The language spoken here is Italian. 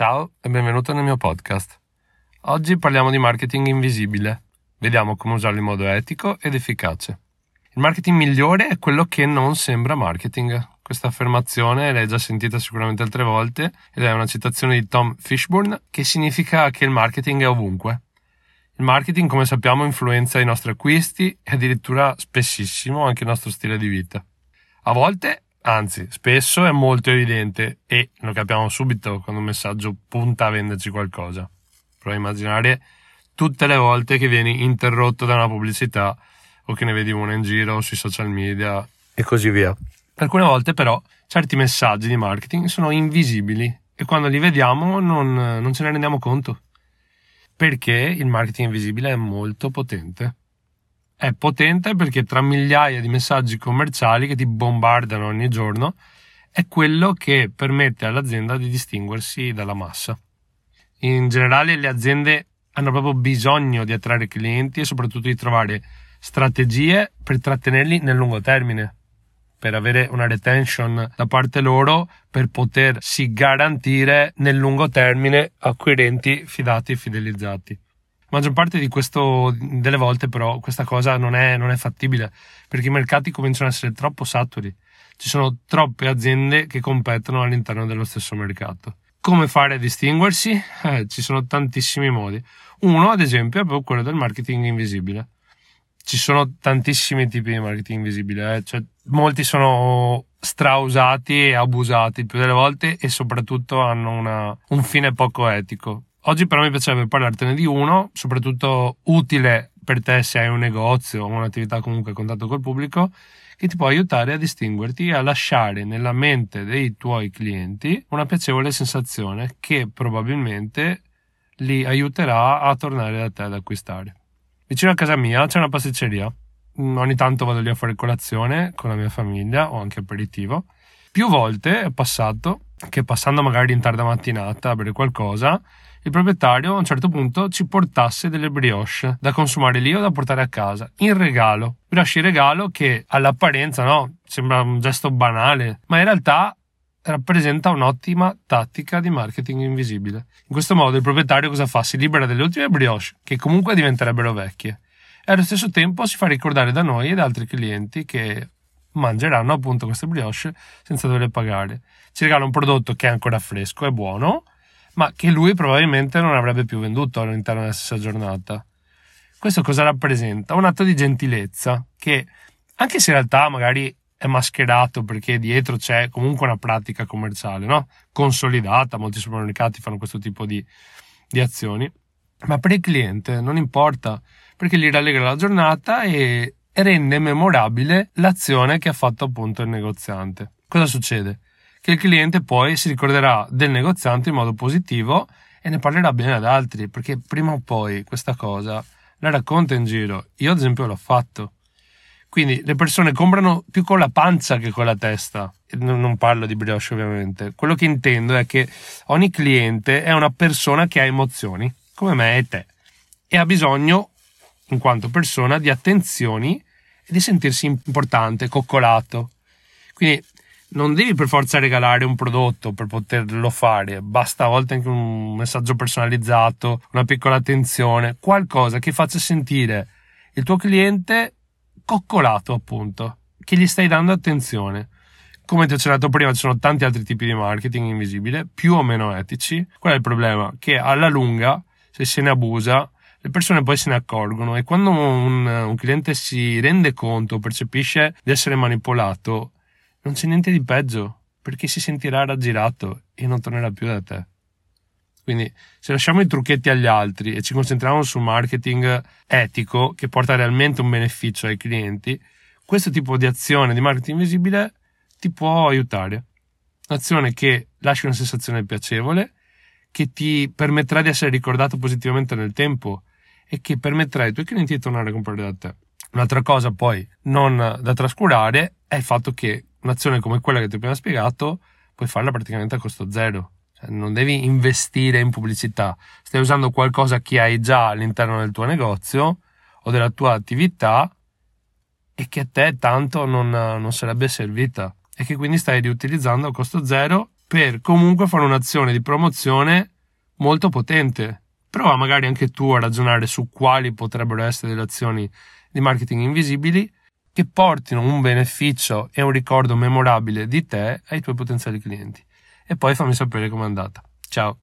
Ciao e benvenuto nel mio podcast. Oggi parliamo di marketing invisibile. Vediamo come usarlo in modo etico ed efficace. Il marketing migliore è quello che non sembra marketing. Questa affermazione l'hai già sentita sicuramente altre volte ed è una citazione di Tom Fishburne che significa che il marketing è ovunque. Il marketing, come sappiamo, influenza i nostri acquisti e addirittura spessissimo anche il nostro stile di vita. A volte Anzi, spesso è molto evidente e lo capiamo subito quando un messaggio punta a venderci qualcosa. Prova a immaginare tutte le volte che vieni interrotto da una pubblicità o che ne vedi una in giro sui social media e così via. Alcune volte però certi messaggi di marketing sono invisibili e quando li vediamo non, non ce ne rendiamo conto. Perché il marketing invisibile è molto potente è potente perché tra migliaia di messaggi commerciali che ti bombardano ogni giorno è quello che permette all'azienda di distinguersi dalla massa. In generale le aziende hanno proprio bisogno di attrarre clienti e soprattutto di trovare strategie per trattenerli nel lungo termine, per avere una retention da parte loro per potersi garantire nel lungo termine acquirenti fidati e fidelizzati maggior parte questo, delle volte però questa cosa non è, non è fattibile perché i mercati cominciano ad essere troppo saturi. Ci sono troppe aziende che competono all'interno dello stesso mercato. Come fare a distinguersi? Eh, ci sono tantissimi modi. Uno, ad esempio, è proprio quello del marketing invisibile. Ci sono tantissimi tipi di marketing invisibile, eh? cioè, molti sono strausati e abusati più delle volte e soprattutto hanno una, un fine poco etico. Oggi però mi piacerebbe parlartene di uno, soprattutto utile per te se hai un negozio o un'attività comunque a contatto col pubblico, che ti può aiutare a distinguerti e a lasciare nella mente dei tuoi clienti una piacevole sensazione che probabilmente li aiuterà a tornare da te ad acquistare. Vicino a casa mia c'è una pasticceria. Ogni tanto vado lì a fare colazione con la mia famiglia o anche aperitivo. Più volte è passato che passando magari in tarda mattinata a bere qualcosa, il proprietario a un certo punto ci portasse delle brioche da consumare lì o da portare a casa in regalo. Brioche in regalo che all'apparenza no, sembra un gesto banale, ma in realtà rappresenta un'ottima tattica di marketing invisibile. In questo modo il proprietario cosa fa? Si libera delle ultime brioche che comunque diventerebbero vecchie e allo stesso tempo si fa ricordare da noi e da altri clienti che mangeranno appunto queste brioche senza dover pagare. Ci regala un prodotto che è ancora fresco e buono ma che lui probabilmente non avrebbe più venduto all'interno della stessa giornata. Questo cosa rappresenta? Un atto di gentilezza che, anche se in realtà magari è mascherato perché dietro c'è comunque una pratica commerciale, no? Consolidata, molti supermercati fanno questo tipo di, di azioni, ma per il cliente non importa perché gli rallegra la giornata e rende memorabile l'azione che ha fatto appunto il negoziante. Cosa succede? Che il cliente poi si ricorderà del negoziante in modo positivo e ne parlerà bene ad altri, perché prima o poi questa cosa la racconta in giro. Io ad esempio l'ho fatto. Quindi le persone comprano più con la pancia che con la testa. Non parlo di brioche ovviamente. Quello che intendo è che ogni cliente è una persona che ha emozioni, come me e te, e ha bisogno, in quanto persona, di attenzioni e di sentirsi importante, coccolato. Quindi non devi per forza regalare un prodotto per poterlo fare, basta a volte anche un messaggio personalizzato, una piccola attenzione, qualcosa che faccia sentire il tuo cliente coccolato, appunto, che gli stai dando attenzione. Come ti ho accennato prima, ci sono tanti altri tipi di marketing invisibile, più o meno etici. Qual è il problema? Che alla lunga, se se ne abusa, le persone poi se ne accorgono e quando un, un cliente si rende conto, percepisce di essere manipolato, non c'è niente di peggio, perché si sentirà raggirato e non tornerà più da te. Quindi, se lasciamo i trucchetti agli altri e ci concentriamo sul marketing etico che porta realmente un beneficio ai clienti, questo tipo di azione di marketing visibile ti può aiutare. Un'azione che lascia una sensazione piacevole, che ti permetterà di essere ricordato positivamente nel tempo e che permetterà ai tuoi clienti di tornare a comprare da te. Un'altra cosa poi non da trascurare è il fatto che un'azione come quella che ti ho appena spiegato, puoi farla praticamente a costo zero. Cioè, non devi investire in pubblicità, stai usando qualcosa che hai già all'interno del tuo negozio o della tua attività e che a te tanto non, non sarebbe servita e che quindi stai riutilizzando a costo zero per comunque fare un'azione di promozione molto potente. Prova magari anche tu a ragionare su quali potrebbero essere le azioni di marketing invisibili che portino un beneficio e un ricordo memorabile di te ai tuoi potenziali clienti. E poi fammi sapere com'è andata. Ciao!